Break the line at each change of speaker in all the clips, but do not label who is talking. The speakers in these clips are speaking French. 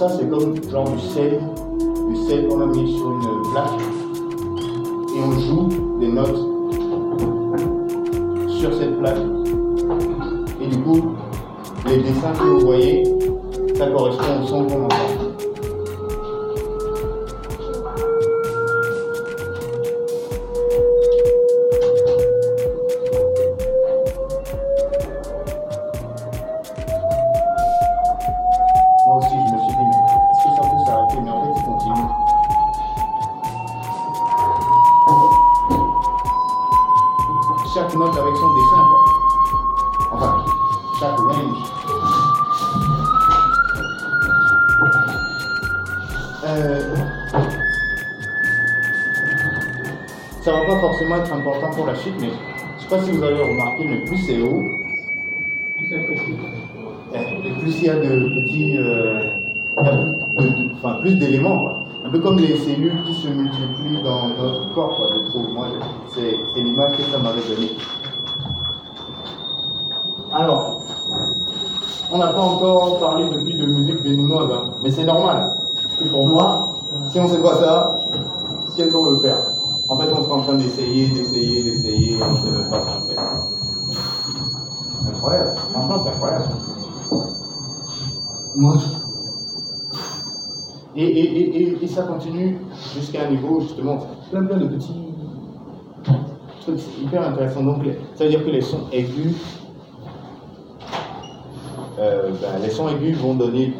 ça, c'est comme genre du sel, du sel qu'on a mis sur une plaque et on joue des notes sur cette plaque. Et du coup, les dessins que vous voyez, ça correspond au son qu'on entend. Sais pas si vous avez remarqué, mais plus c'est haut, et plus il y a de petits, euh, il y a de- de- enfin plus d'éléments, un peu comme les cellules qui se multiplient dans notre corps, quoi, je trouve. Moi, c'est c'est l'image que ça m'avait donnée. Alors, on n'a pas encore parlé depuis de musique béninoise, hein, mais c'est normal. Parce que pour moi, si on sait pas ça, Et, et, et, et, ça continue jusqu'à un niveau, justement, plein plein de petits trucs hyper intéressant. Donc, ça veut dire que les sons aigus, euh, ben, les sons aigus vont donner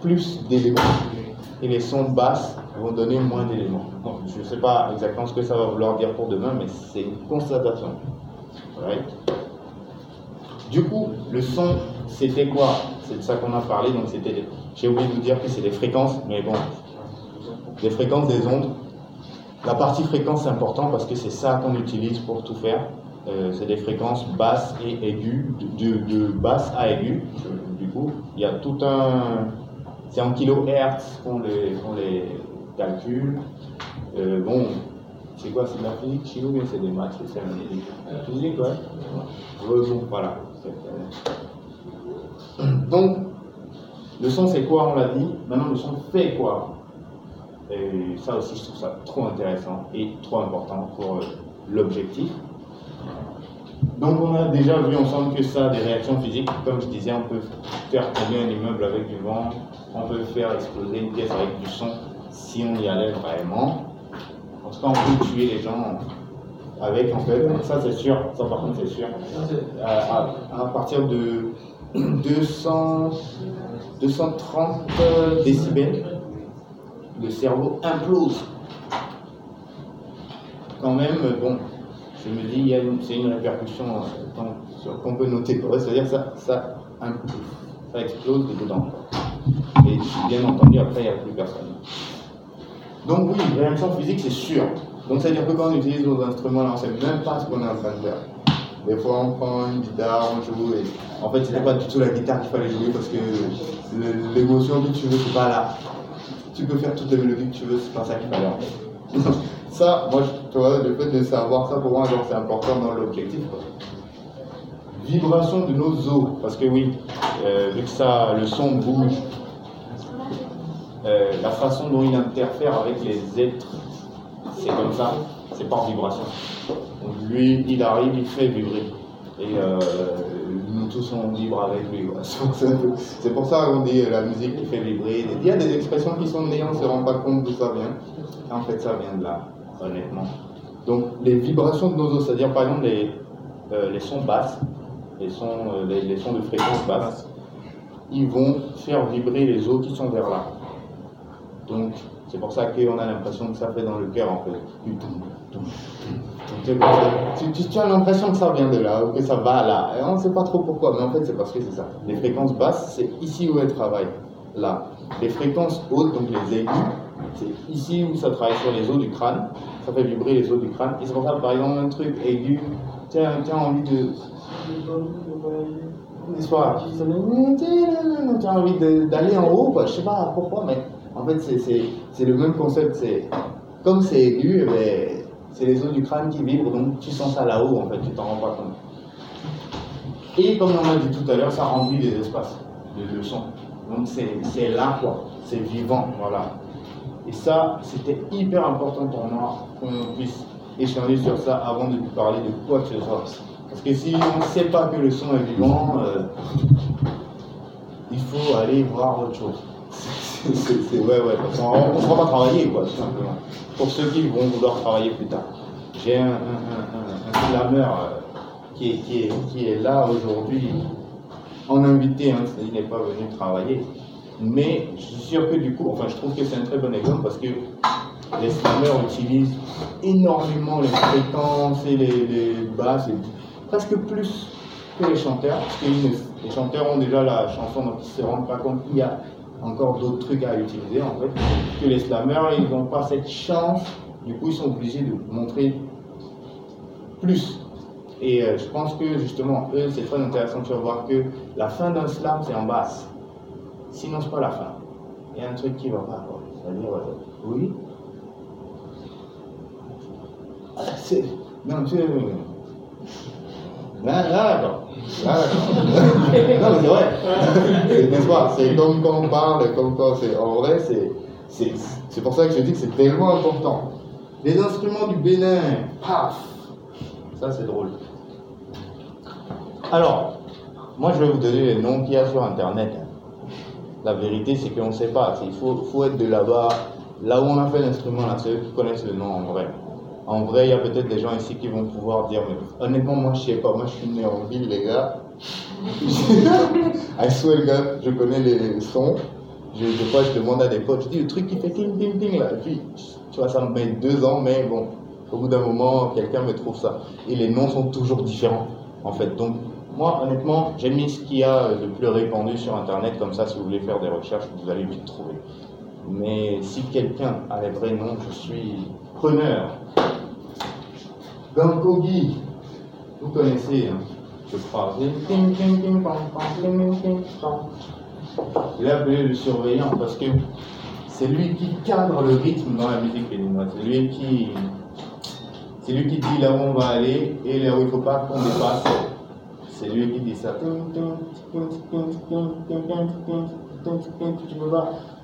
plus d'éléments et les sons basses vont donner moins d'éléments. Je ne sais pas exactement ce que ça va vouloir dire pour demain, mais c'est une constatation. Right? Du coup, le son, c'était quoi? C'est de ça qu'on a parlé. Donc, c'était, j'ai oublié de vous dire que c'est des fréquences, mais bon, des fréquences des ondes. La partie fréquence, c'est important parce que c'est ça qu'on utilise pour tout faire. Euh, c'est des fréquences basses et aiguës, de, de, basse à aiguë. Du coup, il y a tout un. C'est en kilohertz qu'on les, qu'on les calcule. Euh, bon, c'est quoi? C'est de la physique nous, mais c'est des maths, c'est la physique, ouais. Ouais, bon, voilà. Donc, le son, c'est quoi, on l'a dit. Maintenant, le son fait quoi Et ça aussi, je trouve ça trop intéressant et trop important pour euh, l'objectif. Donc, on a déjà vu ensemble que ça a des réactions physiques. Comme je disais, on peut faire tomber un immeuble avec du vent, on peut faire exploser une pièce avec du son si on y allait vraiment. En tout cas, on peut tuer les gens avec, en fait. Ça, c'est sûr. Ça, par contre, c'est sûr. À- à partir de 200, 230 décibels, le cerveau implose. Quand même, bon, je me dis, c'est une répercussion qu'on- peut noter. quoi. C'est-à-dire ça, ça implose, ça explose de dedans. Et bien entendu, après, il n'y a plus personne. Donc oui, réaction physique, c'est sûr. Donc c'est-à-dire que quand on utilise nos instruments, là, on ne sait même pas ce qu'on est en train de faire. Des fois, on prend une guitare, on joue, et en fait, c'était pas du tout la guitare qu'il fallait jouer parce que l'émotion que tu veux, c'est pas là. Tu peux faire toutes les mélodies que tu veux, c'est pas ça qu'il fallait en fait. ça, moi, vois, le fait de savoir ça pour moi, c'est important dans l'objectif. Vibration de nos os, parce que oui, euh, vu que ça, le son bouge, euh, la façon dont il interfère avec les êtres, c'est comme ça, c'est par vibration. Lui, il arrive, il fait vibrer. Et euh, nous tous, on vibre avec lui. C'est pour ça- qu'on dit euh, la musique qui fait vibrer. Il y a des expressions qui sont nées, on ne se rend pas compte d'où ça vient. En fait, ça vient de là, honnêtement. Donc les vibrations de nos os, c'est-à-dire par exemple les, euh, les sons basses, les sons, les, les sons de fréquence basse, ils vont faire vibrer les os qui sont vers là. Donc, c'est pour ça qu'on a l'impression que ça fait dans le cœur, en fait. Tu. Tu, as l'impression que ça vient de là, ou que ça va là. On ne sait pas trop pourquoi, mais en fait, c'est parce que c'est ça. Les fréquences basses, c'est ici où elles travaillent, là. Les fréquences hautes, donc les aigus, c'est ici où ça travaille sur les os du crâne. Ça fait vibrer les os du crâne. Et c'est pour par exemple, un truc aigu, tu as, envie de. Pas Tu as envie d'aller en haut, quoi. je sais pas pourquoi, mais en fait, c'est- le même concept. Comme c'est aigu, eh ben, c'est les os du crâne qui vibrent, donc tu sens ça là-haut, en fait, tu t'en rends pas compte. Et comme on a dit tout à l'heure, ça remplit les espaces, le son. Donc c'est là, quoi. C'est vivant, voilà. Et ça, c'était hyper important pour moi qu'on puisse échanger sur ça avant de parler de quoi que ce soit. Parce que si on ne sait pas que le son est vivant, euh, il faut aller voir autre chose. C'est, ouais, ouais, parce qu'on ne va pas travailler, quoi, tout simplement. Pour ceux qui vont vouloir travailler plus tard. J'ai un, un, euh, qui, est, qui, est, qui est là aujourd'hui en invité, hein, il n'est pas venu travailler. Mais je suis sûr que du coup, enfin, je trouve que c'est un très bon exemple parce que les slammers utilisent énormément les fréquences et les, les basses, et presque plus que les chanteurs, parce que les chanteurs ont déjà la chanson, donc ils ne se rendent pas compte qu'il y a encore d'autres trucs à utiliser en fait, que les slammers, ils n'ont pas cette chance, du coup ils sont obligés de montrer plus. Et euh, je pense que justement, eux, c'est très intéressant de voir que la fin d'un slam, c'est en basse. Sinon, c'est pas la fin. Il y a un truc qui va pas. C'est-à-dire, euh, oui. Ah, c'est. Là, non, mais c'est vrai. N'est-ce C'est comme quand on parle, comme quand c'est. En vrai, c'est. C'est pour ça que je dis que c'est tellement important. Les instruments du Bénin, paf Ça, c'est drôle. Alors, moi, je vais vous donner les noms qu'il y a sur Internet. La vérité, c'est qu'on ne sait pas. Il faut, faut être de là-bas. Là où on a fait l'instrument, là, c'est eux qui connaissent le nom en vrai. En vrai, il y a peut-être des gens ici qui vont pouvoir dire, mais honnêtement, moi, je sais pas. Moi, je suis né en ville, les gars. I swear, gars, je connais les sons. Je, des fois, je demande à des potes, je dis le truc qui fait ting, ting, ting, là. Et puis, tu vois, ça me met deux ans, mais bon, au bout d'un moment, quelqu'un me trouve ça. Et les noms sont toujours différents, en fait. Donc, moi, honnêtement, j'ai mis ce qu'il y a de plus répandu sur Internet, comme ça, si vous voulez faire des recherches, vous allez vite trouver. Mais si quelqu'un a les vrais noms, je suis preneur. Gankogi, vous connaissez, hein, je crois. Il a appelé le surveillant parce que c'est lui qui cadre le rythme dans la musique béninoise. C'est lui qui, c'est lui qui dit là où on va aller et là où il ne faut pas qu'on dépasse c'est lui qui dit ça.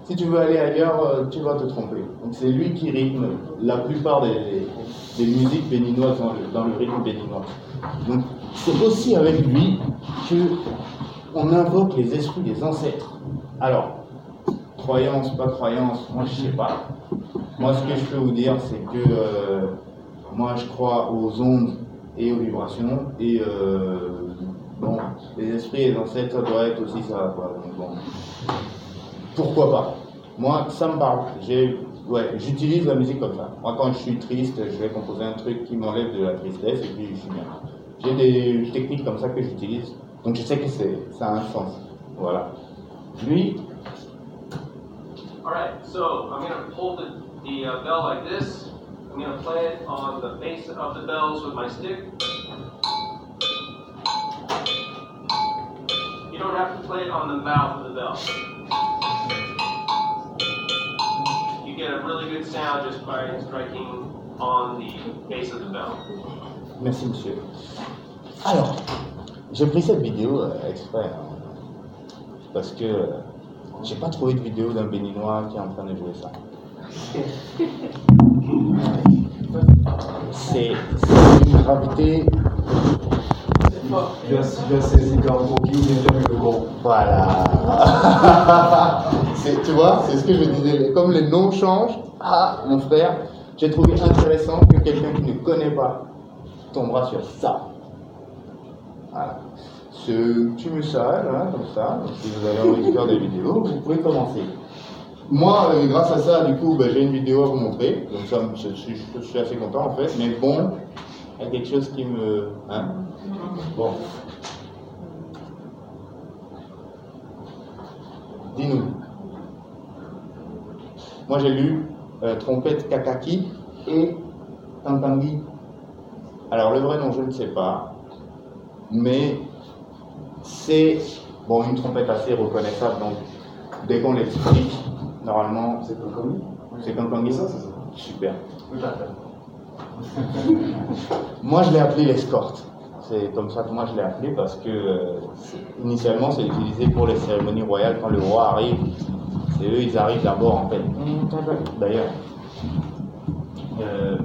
Si tu veux aller ailleurs, tu vas te tromper. Donc c'est lui qui rythme la plupart des, musiques béninoises dans le, rythme béninois. Donc c'est aussi avec lui que on invoque les esprits des ancêtres. Alors, croyance, pas croyance, moi je sais pas. Moi ce que je peux vous dire, c'est que moi je crois aux ondes et aux vibrations et Bon, les esprits et les ancêtres, ça doit être aussi ça. Donc, bon. Pourquoi pas? Moi, ça me parle. Ouais, j'utilise la musique comme ça. Moi, quand je suis triste, je vais composer un truc qui m'enlève de la tristesse et puis je suis bien. J'ai des techniques comme ça que j'utilise. Donc je sais que ça a un sens. Voilà. Lui?
Alright, so I'm going to hold the, the uh, bell like this. I'm going to play it on the base of the bells with my stick. You don't have to play it on the mouth of the bell. Get a really good sound just by striking on the base of the bell.
Merci, monsieur. Alors, j'ai pris cette vidéo euh, exprès hein, parce que euh, j'ai pas trouvé de vidéo d'un béninois qui est en train de jouer ça. C'est une gravité
tu as, saisi le gros.
Voilà. tu vois, c'est ce que je disais. Comme les noms changent, ah, mon frère, j'ai trouvé intéressant que quelqu'un qui ne connaît pas tombera sur ça. Voilà. Ce petit message, hein, comme ça, si vous avez envie de faire des vidéos, vous pouvez commencer. Moi, euh, grâce à ça, du coup, ben, j'ai une vidéo à vous montrer. Donc ça, je, suis assez content en fait. Mais bon, il y a quelque chose qui me... Hein Bon. Dis-nous. Moi j'ai lu euh, trompette kakaki et tantangi. Alors le vrai nom je ne sais pas, mais c'est bon une trompette assez reconnaissable donc dès qu'on l'explique normalement
c'est comme
C'est tantangi
ça c'est ça?
Super. Moi je l'ai appelé l'escorte c'est comme ça que moi je l'ai appelé parce que euh, initialement c'est utilisé pour les cérémonies royales quand le roi arrive. C'est eux, ils arrivent d'abord en fait. D'ailleurs. Euh.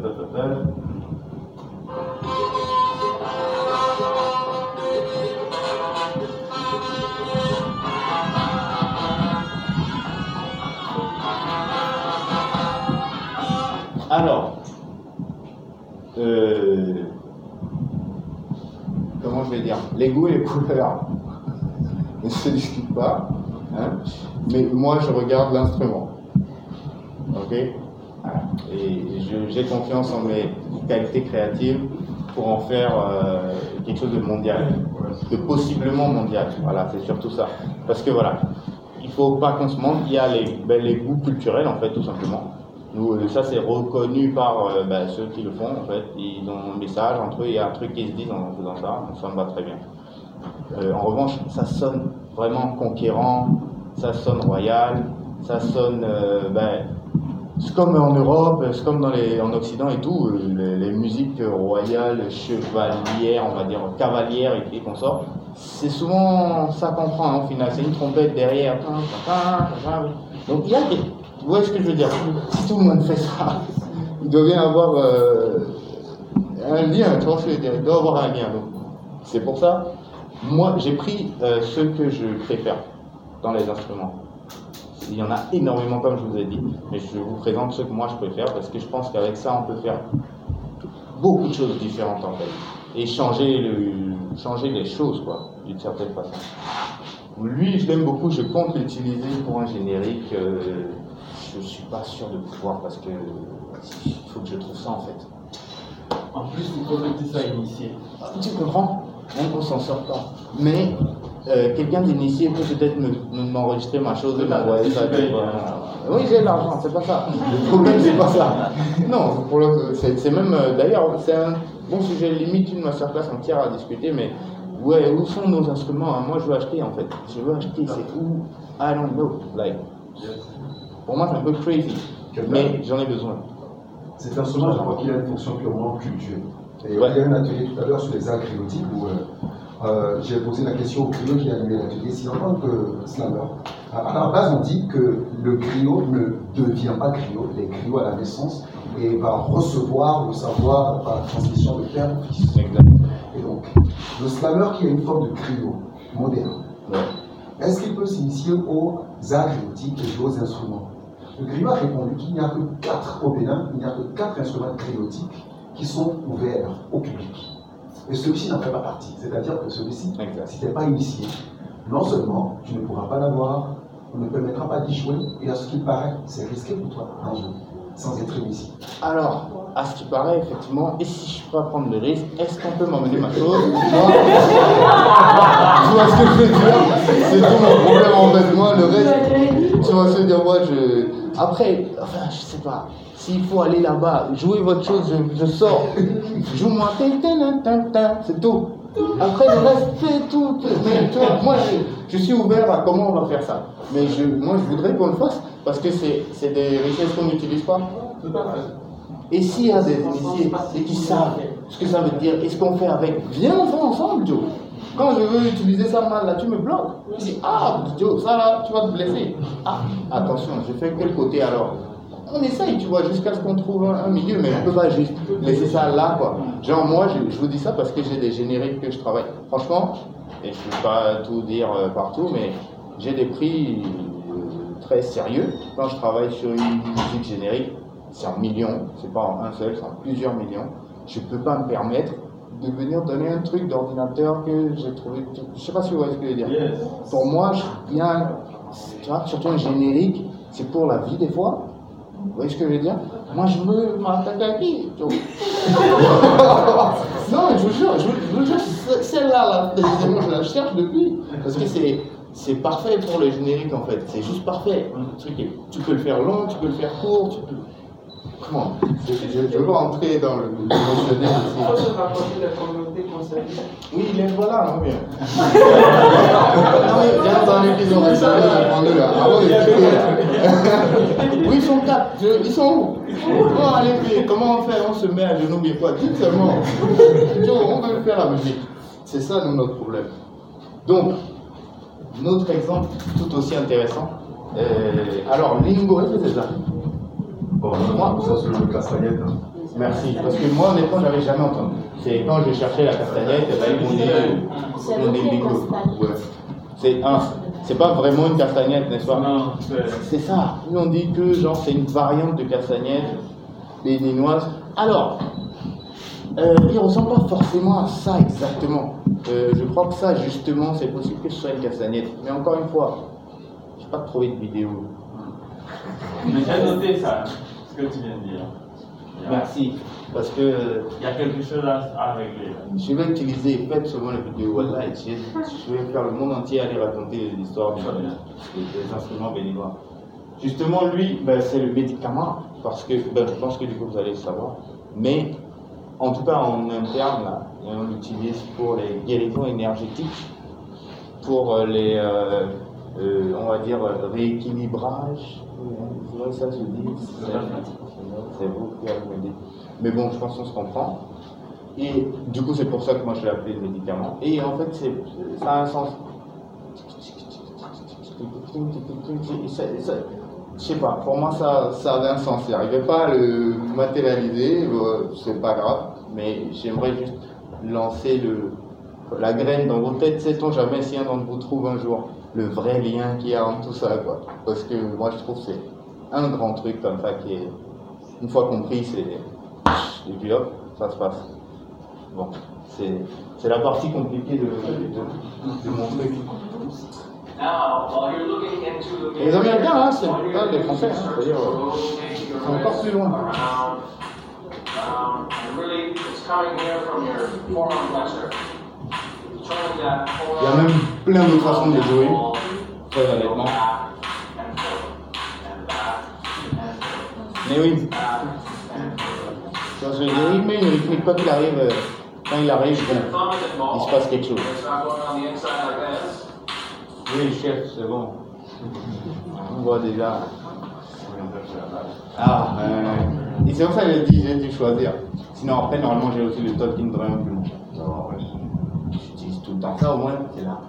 Alors, euh, comment je vais dire, les goûts et les couleurs ne se discutent pas, hein, mais moi je regarde l'instrument. Ok? Et j'ai confiance en mes qualités créatives pour en faire euh, quelque chose de mondial, de possiblement mondial. Voilà, c'est surtout ça. Parce que voilà, il faut pas qu'on se mente, il y a les, ben, les goûts culturels en fait, tout simplement. Nous, euh, ça c'est reconnu par euh, ben, ceux qui le font en fait. Ils ont un message entre eux, il y a un truc qui se dit en faisant ça, ça me va très bien. En revanche, ça sonne vraiment conquérant, ça sonne royal, ça sonne. euh, ben, c'est comme en Europe, c'est comme dans les, en Occident et tout, euh, les, musiques royales, chevalières, on va dire cavalières et, et consorts, c'est souvent ça qu'on prend hein, au final, c'est une trompette derrière. Donc il y a des. Vous voyez ce que je veux dire Si tout le monde fait ça, il doit bien avoir euh, un lien, tu vois Il doit avoir un lien. C'est pour ça, moi j'ai pris ce que je préfère dans les instruments. Il y en a énormément, comme je vous ai dit, mais je vous présente ceux que moi je préfère parce que je pense qu'avec ça, on peut faire beaucoup de choses différentes en fait. Et changer, le, changer les choses, quoi, d'une certaine façon. Lui, je l'aime beaucoup, je compte l'utiliser pour un générique. euh, je suis pas sûr de pouvoir parce que il faut que je trouve ça en fait.
En plus, il faut que tu sois initié.
Tu comprends? Même qu'on s'en sort pas. Mais euh, quelqu'un d'initié peut peut-être me- me- m'enregistrer ma chose et m'envoyer ça. Oui, j'ai l'argent, c'est pas ça. Le problème, c'est pas ça. Non, c'est même. euh, D'ailleurs, c'est un bon sujet, limite une masterclass entière à discuter, mais ouais, où sont nos instruments hein? Moi, je veux acheter en fait. Je veux acheter, c'est où? I don't know. Like, pour moi, c'est un peu crazy, mais j'en ai besoin.
Cet instrument, je crois qu'il a une fonction purement culturelle. Et
Ouais.
Il y a eu un atelier tout à l'heure sur les arts criotiques où euh, euh, j'ai posé la question au griot qui a animé l'atelier. Si en tant que slammer, à la base, on dit que le griot ne devient pas griot, il est griot à la naissance et va recevoir le savoir par la transmission de père en fils. Et donc, le slammer qui a une forme de griot moderne,
Ouais.
est-ce qu'il peut s'initier aux arts criotiques et aux instruments? Le griot a répondu qu'il n'y a que quatre au Bénin, il n'y a que quatre instruments criotiques qui sont ouverts au public. Et celui-ci n'en fait pas partie. C'est-à-dire que celui-ci, si tu n'es pas initié, non seulement tu ne pourras pas l'avoir, on ne permettra pas d'y jouer, et à ce qu'il paraît, c'est risqué pour toi d'en jouer, sans être initié.
Alors, à ce qui paraît, effectivement, et si je peux prendre le risque, est-ce qu'on peut m'emmener ma chose? Tu vois ce que je veux dire? C'est tout mon problème en fait. Moi, le reste, tu Moi, je. Après, enfin, je sais pas. S'il faut aller là-bas, jouer votre chose, je, sors. Joue-moi, c'est tout. Après, le reste, fais tout. Mais moi, je, suis ouvert à comment on va faire ça. Mais je, moi, je voudrais qu'on le fasse parce que c'est c'est des richesses qu'on n'utilise pas. Et s'il y a des initiés et qui savent ce que ça veut dire et ce qu'on fait avec, viens, on fait ensemble, Joe. Quand je veux utiliser ça mal, là, tu me bloques. Tu dis, ah, Joe, ça là, tu vas te blesser. Ah, attention, je fais quel côté alors? On essaye, tu vois, jusqu'à ce qu'on trouve un, milieu, mais on peut pas juste laisser ça là, quoi. Genre, moi, je, je vous dis ça parce que j'ai des génériques que je travaille. Franchement, et je ne peux pas tout dire euh, partout, mais j'ai des prix euh, très sérieux quand je travaille sur une musique générique c'est en millions, c'est pas en un seul, c'est en plusieurs millions. Je peux pas me permettre de venir donner un truc d'ordinateur que j'ai trouvé. Je sais pas si vous voyez ce que je veux dire.
Yes.
Pour moi, je viens, tu vois, surtout un générique, c'est pour la vie des fois. Vous voyez ce que je veux dire? Moi, je veux ma tataki. tu vois? non, je vous jure, je vous, jure, ce- celle-là, là, précisément, je la cherche depuis. Parce que c'est. C'est parfait pour le générique en fait, c'est juste parfait. Le truc est- tu peux le faire long, tu peux le faire court, tu peux. Comment je, veux rentrer dans le
faut
ici.
se rapprocher de la communauté concernée.
Oui, il est voilà, non mais viens dans l'épisode de ça, là, prends-le là, avant de quitter là. Oui, ils sont quatre, Je- ils sont où? Bon, allez, puis, comment on fait? On se met à genoux, mais quoi? Dites seulement. On veut faire la musique. C'est ça, nous, notre problème. Donc, notre exemple tout aussi intéressant. euh, alors, Lingo, c'est ça?
Bon, moi, ça c'est le castagnette. hein.
Merci. Parce que moi, honnêtement, j'avais jamais entendu. C'est quand j'ai cherché la castagnette, eh ben, ils m'ont dit,
C'est
ils m'ont dit un. C'est pas vraiment une castagnette, n'est-ce pas?
Non, c'est.
Ça. Nous, on dit que genre c'est une variante de castagnette béninoise. Alors, euh, il ressemble pas forcément à ça exactement. Euh, je crois que ça, justement, c'est possible que ce soit une castagnette. Mais encore une fois, je n'ai pas trouvé de vidéo.
Mais j'ai noté ça, que tu viens de dire.
Merci. Parce que
Il y a quelque chose à, régler.
je vais utiliser, faites seulement les vidéos. Voilà, et je, je vais faire le monde entier aller raconter l'histoire des, des instruments béninois. Justement, lui, ben, c'est le médicament, parce que ben, je pense que du coup vous allez le savoir. Mais en tout cas, en interne, là, on l'utilise pour les guérisons énergétiques, pour euh, les, euh, euh, on va dire, euh, rééquilibrage. Que ça se dit. C'est- vous qui me dire. Mais bon, je pense qu'on se comprend. Et du coup, c'est pour ça que moi je l'ai appelé médicament. Et en fait, ça a un sens. Je sais pas, pour moi ça, ça avait un sens. J'arrivais pas à le matérialiser, c'est pas grave, mais j'aimerais juste lancer le, la graine dans vos têtes. Sait-on jamais si un d'entre vous trouve un jour le vrai lien qu'il y a entre tout ça, quoi? Parce que moi je trouve que c'est un grand truc comme ça qui est, une fois compris, c'est et puis hop, ça se passe. Bon, c'est la partie compliquée de, mon truc.
Ils
reviennent bien, hein, c'est les Français, hein, c'est-à-dire, euh,
ils
sont encore plus loin. Il y a même plein d'autres façons de jouer, très honnêtement. Mais oui, le rythme, le rythme, quoi qu'il arrive, euh, quand il arrive, bon, il se passe quelque chose. Oui, chef, c'est bon. On voit déjà. Ah, euh, et c'est pour ça que j'ai dit, j'ai dû choisir. Sinon, après, normalement, j'ai aussi le Tolkien
ouais.
J'utilise tout le temps ça, au moins, c'est là.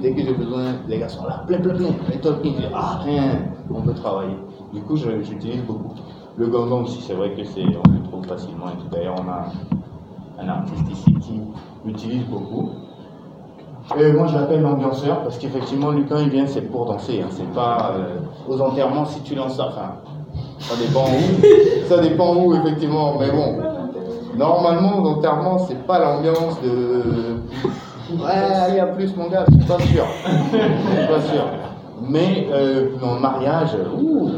Dès que j'ai besoin, les gars sont là, plein, plein, plein. Les Tolkien, je dis, ah, rien, on peut travailler. Du coup, j'utilise beaucoup. Le gangan aussi, c'est vrai que c'est, on le trouve facilement. Et tout. D'ailleurs, on a un artiste ici qui l'utilise beaucoup. Et moi, je l'appelle l'ambianceur parce qu'effectivement, lui, quand il vient, c'est pour danser. hein. C'est pas euh, aux enterrements, si tu lances ça. Enfin, ça dépend où. Ça dépend où, effectivement. Mais bon, normalement, aux enterrements, c'est pas l'ambiance de. Ouais, allez, à plus, mon gars, je suis pas sûr. Je suis pas sûr. Mais euh, dans le mariage, ouh.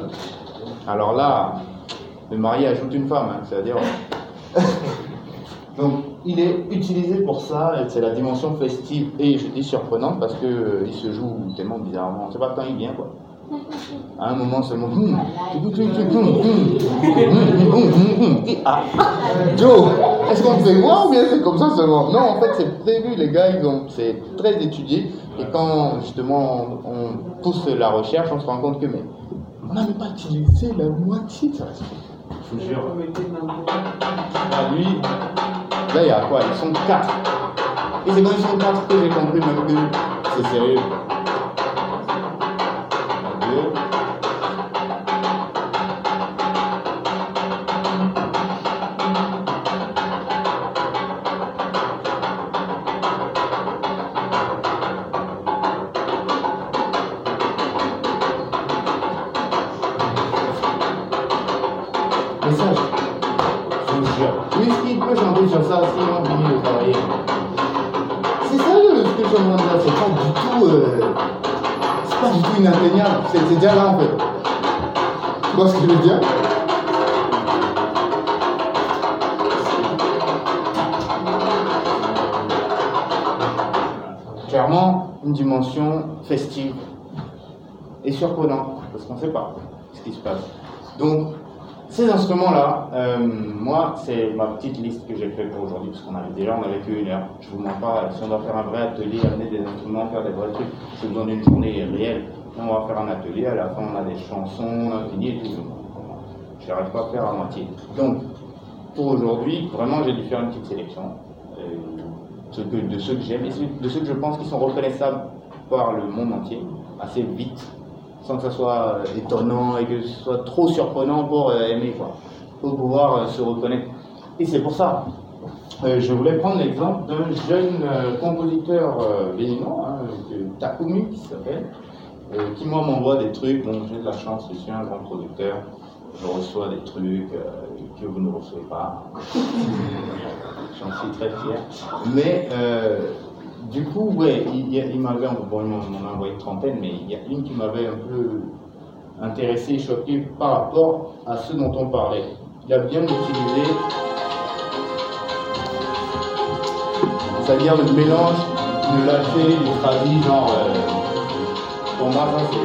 Alors là, le mari ajoute une femme, hein, c'est-à-dire. Donc, il est utilisé pour ça, c'est la dimension festive et je dis surprenante parce que euh, il se joue tellement bizarrement. Je sais pas quand il vient quoi. À un moment seulement, hum. Joe, est-ce qu'on fait voir ou bien c'est comme ça seulement? Non, en fait, c'est prévu, les gars, c'est très étudié. Et quand justement on, pousse la recherche, on se rend compte que mais on n'a même pas utilisé la moitié de ça. Je vous jure. Ah, lui, là, il y a quoi? Ils sont quatre. Et c'est quand ils sont quatre que j'ai compris même que c'est sérieux. C'est c'est déjà là en fait. Tu vois ce que je veux dire? Clairement, une dimension festive et surprenante, parce qu'on ne sait pas ce qui se passe. Donc, ces instruments-là, euh, moi, c'est ma petite liste que j'ai faite pour aujourd'hui, parce qu'on avait déjà, on avait que une heure. Je vous mens pas, si on doit faire un vrai atelier, amener des instruments, faire des vrais trucs, j'ai besoin d'une journée réelle. On va faire un atelier, à la fin, on a des chansons, l'infini et tout. Je n'arrive pas à faire à moitié. Donc, pour aujourd'hui, vraiment, j'ai dû faire une petite sélection. euh, de ceux que j'aime et de ceux que je pense qui sont reconnaissables par le monde entier assez vite, sans que ça soit euh, étonnant et que ce soit trop surprenant pour euh, aimer quoi. Pour pouvoir se reconnaître. Et c'est pour ça. je voulais prendre l'exemple d'un jeune compositeur béninois, hein, Takumi qui s'appelle, euh, qui moi m'envoie des trucs. Bon, j'ai de la chance, je suis un grand producteur. Je reçois des trucs euh, que vous ne recevez pas. J'en suis très fier. Mais euh, du coup, ouais, il, m'avait envoyé une trentaine, mais il y a une qui m'avait un peu intéressé, choqué par rapport à ce dont on parlait. Il a bien utilisé, c'est-à-dire le mélange de lâcher, du traduit, genre, pour moi, ça c'est.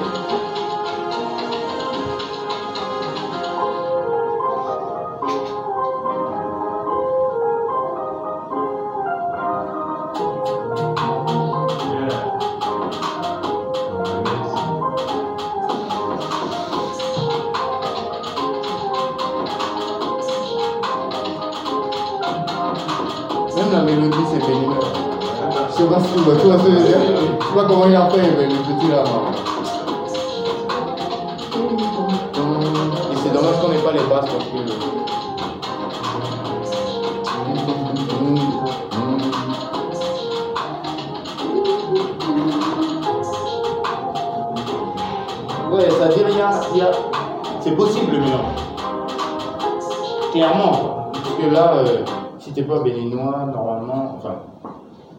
Même la mélodie, c'est bénin. Je sais pas si tu vois, tu vois ce que je veux dire Je sais pas comment il a fait, mais le petit là. non. Et c'est dommage qu'on n'ait pas les basses parce que. Ouais, c'est-à-dire, il y a, il y a- c'est possible le mélange. Clairement. Parce que là, euh, si t'es pas béninois, normalement, enfin,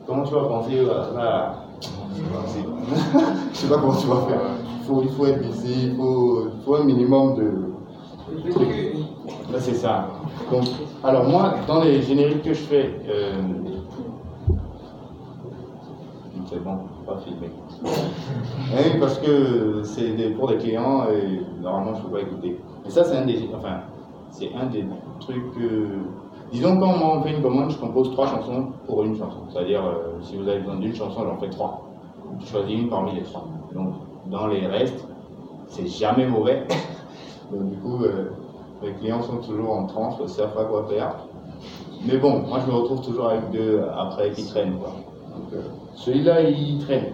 comment tu vas penser euh, là Je sais pas comment tu vas faire. Il faut, il faut être busy, il faut, il faut un minimum de. trucs. Là, c'est ça. Donc, alors moi, dans les génériques que je fais, euh, c'est bon, pas filmé. Oui, parce que c'est des- pour des clients et normalement je peux pas écouter. Et ça, c'est un des, enfin, c'est un des trucs que, disons quand on fait une commande, je compose trois chansons pour une chanson. C'est-à-dire, euh, si vous avez besoin d'une chanson, j'en fais trois. Je choisis une parmi les trois. Donc, dans les restes, c'est jamais mauvais. Donc, du coup, euh, les clients sont toujours en transe, ils savent pas quoi faire. Mais bon, moi je me retrouve toujours avec deux après qui traînent. Euh, celui-là, il traîne.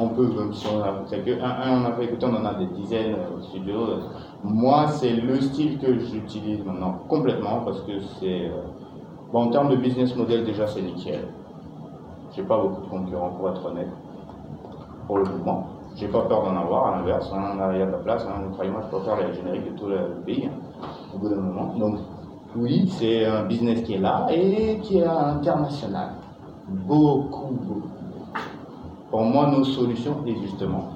On peut, même si on a un, on a fait écouter, on en a des dizaines euh, au studio. Moi, c'est le style que j'utilise maintenant complètement parce que c'est. euh, bon, en termes de business model, déjà, c'est nickel. J'ai pas beaucoup de concurrents pour être honnête. Pour le moment. J'ai pas peur d'en avoir, à l'inverse, on a- il y a de la place. Hein, croyez-moi, je peux faire les génériques de tout le pays hein, au bout d'un moment. Donc, oui, c'est un business qui est là et qui est international. Beaucoup, beaucoup. Pour moi, nos solutions, et justement,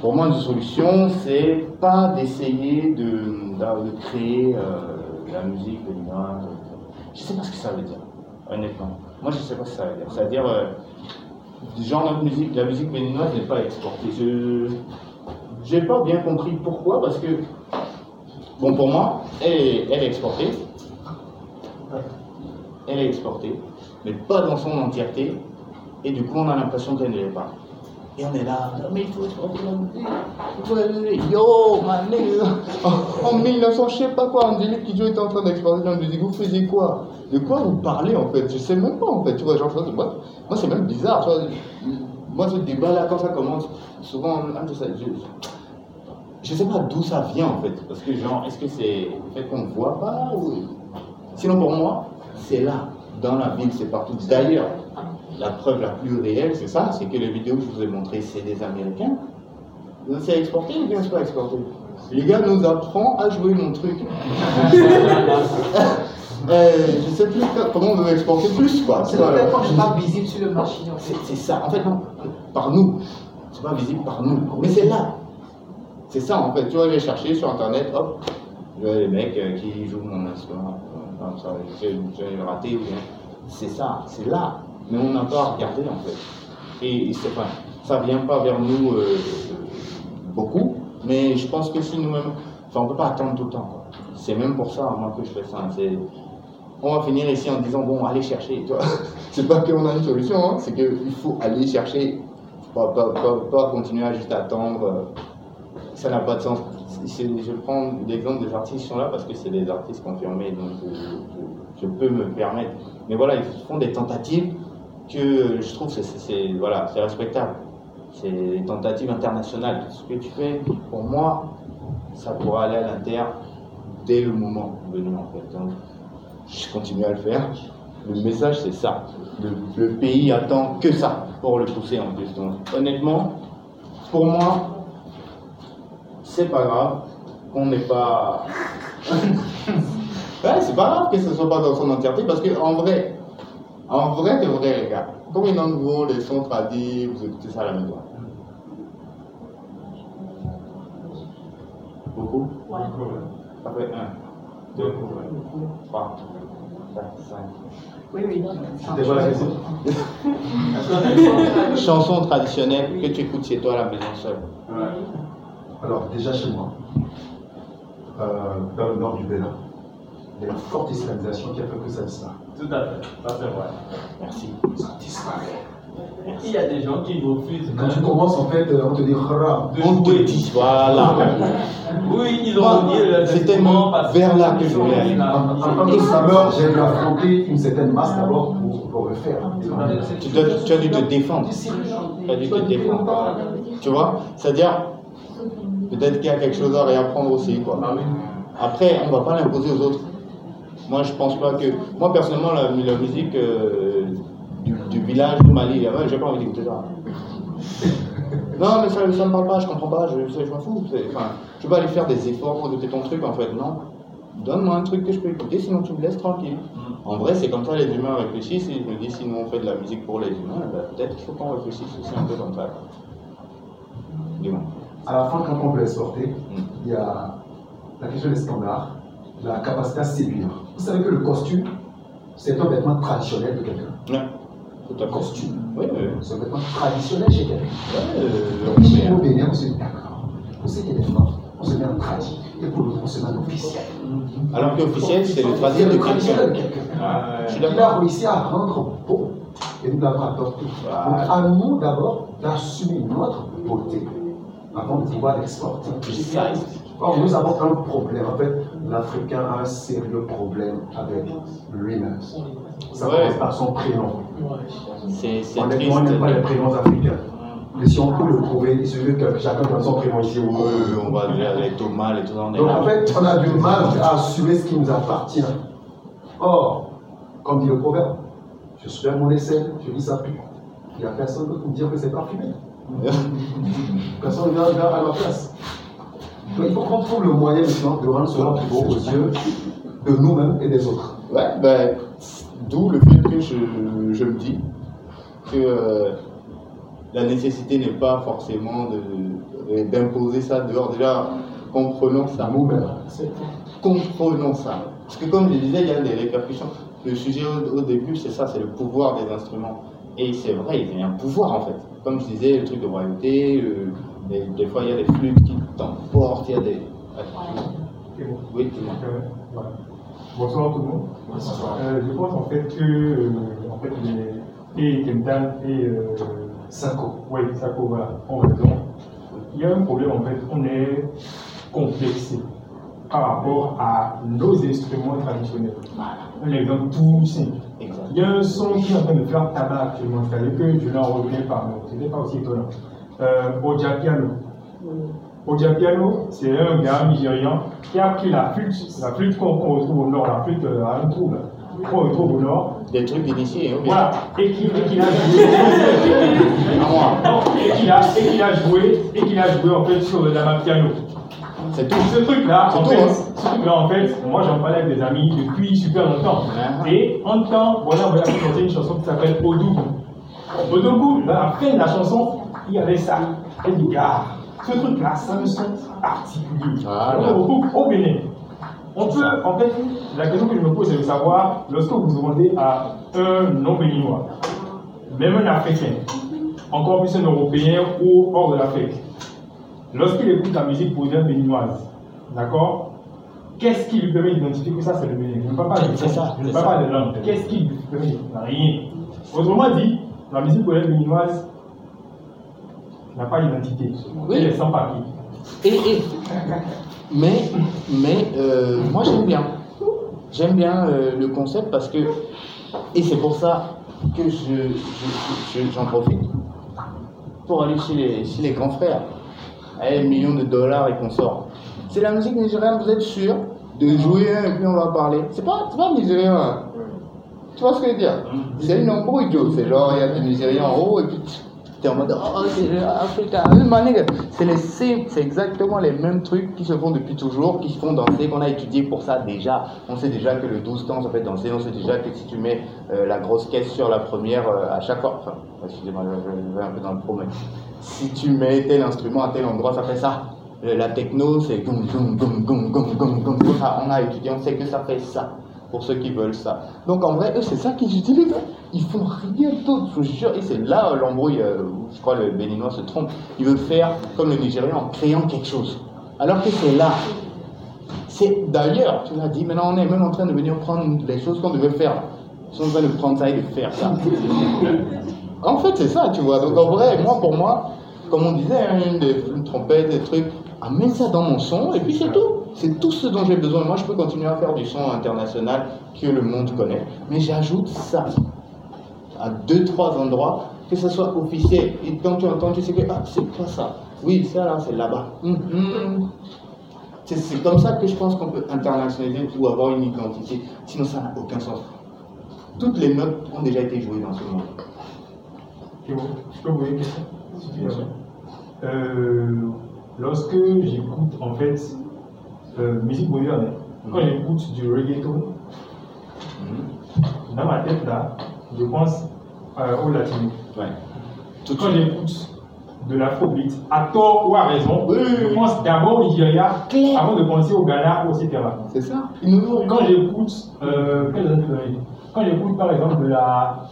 pour moi, nos solutions, c'est pas d'essayer de, de, de créer euh, la musique béninoise. Je sais pas ce que ça veut dire, honnêtement. Moi, je sais pas ce que ça veut dire. C'est-à-dire, euh, genre, notre musique, la musique béninoise n'est pas exportée. Je j'ai pas bien compris pourquoi, parce que, bon, pour moi, elle est exportée. Elle est exportée, mais pas dans son entièreté. Et du coup, on a l'impression qu'elle ne l'est pas. Et on est là, mais il faut Yo, man, en, en 1900, je sais pas quoi, Angélique Kidjo était en train d'exporter la musique. Vous faisiez quoi? De quoi vous parlez en fait? Je sais même pas en fait. Tu vois, genre, je- moi, moi c'est même bizarre. Tu vois. Moi, ce débat-là, quand ça commence, souvent, je, sais- je- je sais pas d'où ça vient en fait. Parce que, genre, est-ce que c'est le fait qu'on ne voit pas ou... Sinon, pour moi, c'est là, dans la ville, c'est partout. D'ailleurs, la preuve la plus réelle, c'est ça, c'est que les vidéos que je vous ai montrées, c'est des Américains. C'est exporté ou bien c'est pas exporté Les gars nous apprend à jouer mon truc. Euh, je sais plus comment on veut exporter plus, quoi.
C'est
pas-
pas visible sur le marché.
c'est ça, en fait, non, par nous. C'est pas visible par nous, mais c'est là. C'est ça, en fait. Tu vois, j'ai cherché sur internet, hop, je vois les mecs euh, qui jouent mon instrument. euh, Enfin, ça, j'ai j'ai raté ou bien. C'est ça, c'est là. Mais on n'a pas regardé, en fait. Et, c'est pas, ça vient pas vers nous euh, beaucoup, mais je pense que si nous-mêmes, enfin, on peut pas attendre tout le temps. C'est même pour ça, moi, que je fais ça. C'est on va finir ici en disant bon allez chercher c'est pas qu'on a une solution hein, c'est qu'il faut aller chercher pas, pas, pas, pas continuer à juste attendre euh, ça n'a pas de sens je prends l'exemple des artistes qui sont là parce que c'est des artistes confirmés donc je- je peux me permettre mais voilà ils font des tentatives que je trouve c'est- voilà respectable c'est des tentatives internationales ce que tu fais pour moi ça pourra aller à l'inter dès le moment venu en fait Donc, je continue à le faire. Le message, c'est ça. Le, le pays attend que ça pour le pousser en plus. Donc, honnêtement, pour moi, c'est pas grave qu'on n'ait pas. ouais, c'est pas grave que ce soit pas dans son entièreté parce que en vrai, en vrai de vrai, les gars, combien d'entre vous, les sons tradis, vous écoutez ça à la maison? Beaucoup? Après, un, deux, trois, quatre, cinq.
Oui, oui.
C'était quoi la question
Chanson traditionnelle que tu écoutes chez toi à la maison seul.
Ouais.
Alors, déjà chez moi, euh, dans le nord du Bénin, il y a une forte islamisation qui a fait que ça disparaît.
Tout à fait, ça c'est vrai.
Merci.
Ça disparaît.
Il y a des gens qui refusent
Quand tu commences, en fait, on te dit
de
On te dit, voilà.
Oui, ils ont
tellement
parce
vers là que je voulais
En tant que slameur, j'ai dû affronter une certaine masse d'abord pour, pour le faire.
Tu, dois- tu as dû te défendre. Tu as dû te défendre. Tu vois C'est-à-dire, peut-être qu'il y a quelque chose à réapprendre aussi. Quoi. Après, on ne va pas l'imposer aux autres. Moi, je pense pas que. Moi, personnellement, la, la musique euh, du, du village du Mali, euh, j'ai pas envie d'écouter ça. Non, mais ça ne me parle pas, je comprends pas, je, je, je m'en fous. Enfin, je vais aller faire des efforts pour écouter ton truc, en fait. Non. Donne-moi un truc que je peux écouter, sinon tu me laisses tranquille. En vrai, c'est comme ça les humains réfléchissent. Et je me dis, si nous on fait de la musique pour les humains, ben, peut-être qu'il faut qu'on réfléchisse aussi un peu comme ça. Dis-moi.
À la fin, quand on veut exporter,
Mm.
il y a la question des standards, la capacité à séduire. Vous savez que le costume, c'est un vêtement traditionnel de quelqu'un.
Ouais, tout
Un costume,
Oui, oui.
c'est un vêtement traditionnel chez quelqu'un.
Ouais, euh,
Donc, ici, au Bénin, on se dit d'accord. Des femmes, on se met en tradit. Et pour l'autre, on se met en officiel.
Alors qu'officiel, c'est le
C'est le traditionnel de
quelqu'un.
Ah,
Il a réussi à rendre beau et nous l'avons adopté.
Voilà.
Donc à nous d'abord d'assumer notre beauté avant de pouvoir l'exporter. Or, nous avons un problème. En fait, l'Africain a un sérieux problème avec lui-même. Ça
Ouais.
commence par son prénom.
C'est c'est
Honnêtement, on n'aime pas les prénoms africains. Et si on peut le trouver, il suffit que chacun donne son prénom ici
Oui, on va aller avec Thomas et tout ça,
Donc en fait, on a du mal à assumer ce qui nous appartient. Or, comme dit le proverbe, je suis à mon essai, je dis ça plus. Il n'y a personne d'autre pour me dire que c'est parfumé. Personne ne vient vient à ma place. Donc il faut qu'on trouve le moyen maintenant de rendre cela plus beau aux yeux de nous-mêmes et des autres.
Ouais, ben, d'où le fait que je, je me dis que euh, la nécessité n'est pas forcément de- d'imposer ça dehors. Déjà, comprenons ça.
Nous-mêmes.
comprenons ça. Parce que comme je disais, il y a des répercussions. Le sujet au, au début, c'est ça, c'est le pouvoir des instruments. Et c'est vrai, il y a un pouvoir en fait. Comme je disais, le truc de royauté, euh, des, des fois il y a des flûtes qui t'emportent, il y a des... Oui, dis-moi.
Voilà. Bonsoir tout le monde. Euh, je pense en fait que euh, en fait, les, et Kentan et euh,
Sako.
Oui, court, voilà, on raison. Il y a un problème en fait, on est complexé par rapport à nos instruments traditionnels. Un exemple tout simple. Il y a un son qui est en train de faire tabac actuellement, c'est-à-dire que je n'en revenais pas, mais ce n'est pas aussi étonnant. Euh, Oja Piano. Oja Piano, c'est un gars nigérian qui a pris la flûte, la flûte qu'on retrouve au nord, la flûte euh, à un trou, là, qu'on retrouve au nord,
Des trucs d'initiés, hein, bien.
voilà, et qui, et qui a joué, et qu'il a, et qu'il a joué, et qu'il a joué en fait sur le lama piano.
C'est tout.
Ce truc-là, en fait,
hein.
ce truc-là, en fait, moi j'en parlais avec des amis depuis super longtemps.
Ah.
Et en temps, voilà, on va chanter une chanson qui s'appelle Odougou. Odougou, à la fin de la chanson, il y avait ça. Et dit, gars, ce truc-là, ça me son particulier.
Voilà.
Au, Bénin. On peut, en fait, la question que je me pose, c'est de savoir, lorsque vous demandez à un non-béninois, même un Africain, encore plus un Européen ou hors de l'Afrique, lorsqu'il écoute la musique moderne béninoise, d'accord Qu'est-ce qui lui permet d'identifier que ça c'est le Bénin? Je ne parle pas de
ça,
je ne parle pas de langue. Qu'est-ce qui lui permet? Rien. Autrement dit, la musique moderne béninoise n'a pas d'identité.
Oui.
Elle est sans papier.
Et, et- mais, mais euh, moi j'aime bien. J'aime bien euh, le concept parce que, et c'est pour ça que je, je- je- j'en profite pour aller chez les, chez les grands frères. Allez, millions de dollars et qu'on sort. C'est la musique nigériane, vous êtes sûr de jouer un et puis on va parler. C'est pas, c'est pas nigérien. hein. Tu vois ce que je veux dire? C'est une embrouille, Joe. C'est genre, il y a des Nigériens en haut et puis en mode, oh, c'est. C'est les- c'est c'est exactement les mêmes trucs qui se font depuis toujours, qui se font danser, qu'on a étudié pour ça déjà. On sait déjà que le 12 temps, ça fait danser. On sait déjà que si tu mets euh, la grosse caisse sur la première euh, à chaque fois, enfin, excusez-moi, je, vais un peu dans le pro, si tu mets tel instrument à tel endroit, ça fait ça. Euh, La techno, c'est gum gum gum gum gum gum. Ça, on a étudié, on sait que ça fait ça. Pour ceux qui veulent ça. Donc en vrai, eux, c'est ça qu'ils utilisent. Ils font rien d'autre, je vous jure. Et c'est là euh, l'embrouille euh, je crois le Béninois se trompe. Il veut faire comme le Nigérian en créant quelque chose. Alors que c'est là. C'est d'ailleurs, tu l'as dit, maintenant on est même en train de venir prendre les choses qu'on devait faire. Ils sont en train de prendre ça et de faire ça. En fait, c'est ça, tu vois. Donc en vrai, moi, pour moi, comme on disait, hein, une, une trompette, des trucs, amène ça dans mon son et puis c'est tout. C'est tout ce dont j'ai besoin. Moi, je peux continuer à faire du son international que le monde connaît, mais j'ajoute ça à deux, trois endroits, que ce soit officiel. Et quand tu entends, tu sais que, ah, c'est quoi ça Oui, ça là, c'est là-bas. Hum, hum. C'est- comme ça que je pense qu'on peut internationaliser ou avoir une identité. Sinon, ça n'a aucun sens. Toutes les notes ont déjà été jouées dans ce monde.
Je peux vous une question. Euh, Lorsque j'écoute en fait euh, musique moderne, hein, quand
Mhm.
j'écoute du reggaeton,
Mhm.
dans ma tête là, je pense euh, au latino.
Ouais. Tout de
Quand j'écoute de l'afrobeat, à tort ou à raison, je pense d'abord au Nigeria avant de penser au Ghana ou etc.
C'est ça.
Quand j'écoute, euh, quand j'écoute par exemple de la,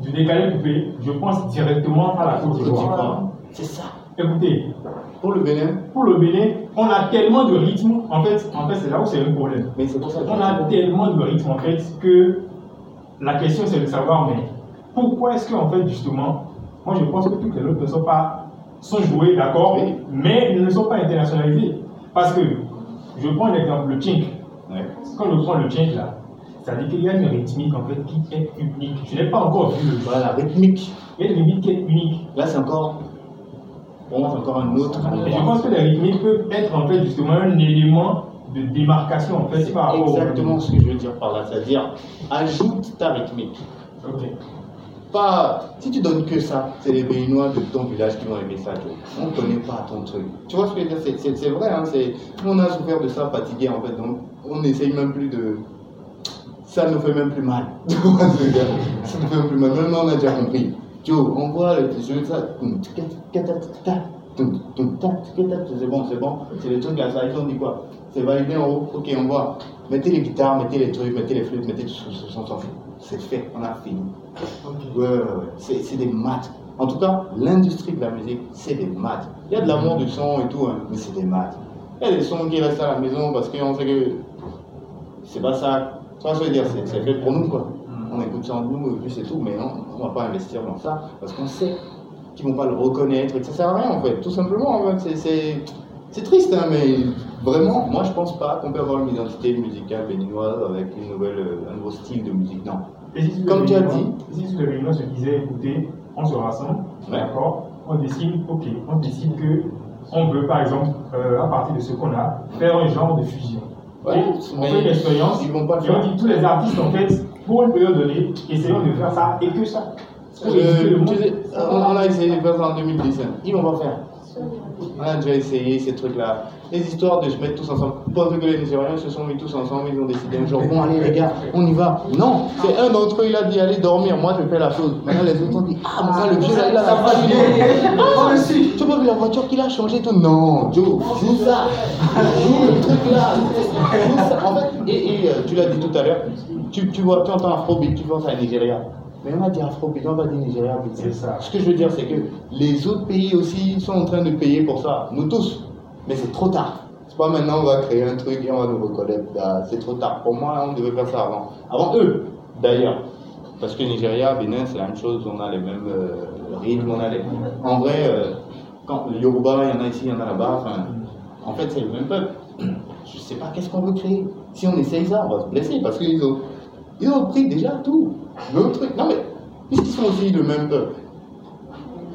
du décalé coupé, je pense directement à la Côte d'Ivoire.
C'est ça.
Écoutez,
Pour le Bénin,
pour le Bénin, on a tellement de rythme, en fait, en fait c'est là où c'est un problème.
mais c'est pour ça que
On a tellement de rythme en fait que la question c'est de savoir, mais pourquoi est-ce que en fait justement, moi je pense que toutes les notes ne sont pas, sont jouées, d'accord,
Oui.
mais ne sont pas internationalisées. Parce que, je prends l'exemple, le chink.
Ouais.
Quand je prends le chink là, ça dit qu'il y a une rythmique en fait qui est unique. Je n'ai pas encore vu le
Voilà, rythmique.
Il y a une rythmique qui est unique.
Là, c'est encore. Encore un autre
Et je pense que les rythmiques peuvent être en fait justement un élément de démarcation en fait
C'est
par rapport au-
exactement ce que je veux dire par là. C'est-à-dire, ajoute ta rythmique.
Ok.
Pas. Si tu donnes que ça, c'est les Béninois de ton village qui vont aimer ça. On ne connaît pas ton truc. Tu vois ce que je veux dire? C'est- vrai. Hein, c'est- on a souffert de ça, fatigué en fait. Donc, on n'essaye même plus de. Ça ne nous fait même plus mal. Ça ne nous fait même plus mal. Maintenant, on a déjà compris. Joe, on voit le de ça. C'est bon, c'est bon. C'est le truc là, ça, ils ont dit quoi C'est validé en haut. Ok, on voit. Mettez les guitares, mettez les trucs, mettez les flûtes, mettez tout ce on s'en fout. C'est fait, on a fini. Ouais, ouais, ouais. C'est des maths. En tout cas, l'industrie de la musique, c'est des maths. Il y a de l'amour du son et tout, hein, mais c'est des maths. Il y a des sons qui restent à la maison parce qu'on sait que c'est pas ça. Tu vois ce que je veux dire c'est fait pour nous, quoi. On écoute ça en nous c'est tout, mais non, on va pas investir dans ça parce qu'on sait qui vont pas le reconnaître et que ça sert à rien en fait, tout simplement. En fait. C'est- triste, hein, mais vraiment, moi je pense pas qu'on peut avoir une identité musicale béninoise avec une nouvelle, un nouveau style de musique. Non.
Et si
Comme tu as dit.
Si sur les se disait, écoutez, on se rassemble,
Ouais.
d'accord, on décide, ok, on décide que on veut par exemple, euh, à partir de ce qu'on a, faire un genre de fusion.
Ouais,
Et on fait une expérience,
ils vont pas le
et on dit tous les artistes en fait, pour une période donnée, essayons de faire ça et que ça. Pour éviter le
Euh,
monde.
on, a essayé de faire ça en 2010. hein. Ils vont pas faire. On a déjà essayé ces trucs-là. Les histoires de se mettre tous ensemble. Pas que les Nigériens se sont mis tous ensemble, ils ont décidé un jour, bon allez les gars, on y va. Non, c'est un d'entre eux, il a dit allez dormir, moi je fais la chose. Maintenant les autres ont dit, ah mais ça le vieux là, il a la face Ah, tu vois la voiture qu'il a changé tout. Non, Joe, joue ça. Joue le truc là. Joue ça. En fait, et, et, euh, tu l'as dit tout à l'heure, tu, tu vois, tu entends Afrobeat, tu penses à Nigeria. Mais on a dit Afrobeat, on va dire Nigeria.
C'est ça.
Ce que je veux dire, c'est que les autres pays aussi sont en train de payer pour ça. Nous tous. Mais c'est trop tard. C'est pas maintenant on va créer un truc et on va nous reconnaître. Ah, C'est trop tard. Pour moi, on devait faire ça avant. Avant eux, d'ailleurs. Parce que Nigeria, Bénin, c'est la même chose. On a les mêmes euh, rythmes. On a les... En vrai, euh, quand le Yoruba, il y en a ici, il y en a là-bas. Enfin, en fait, c'est le même peuple. Je sais pas qu'est-ce qu'on veut créer. Si on essaye ça, on va se blesser parce qu'ils ont, ils ont pris déjà tout. Le truc. Non mais, puisqu'ils sont aussi le même peuple,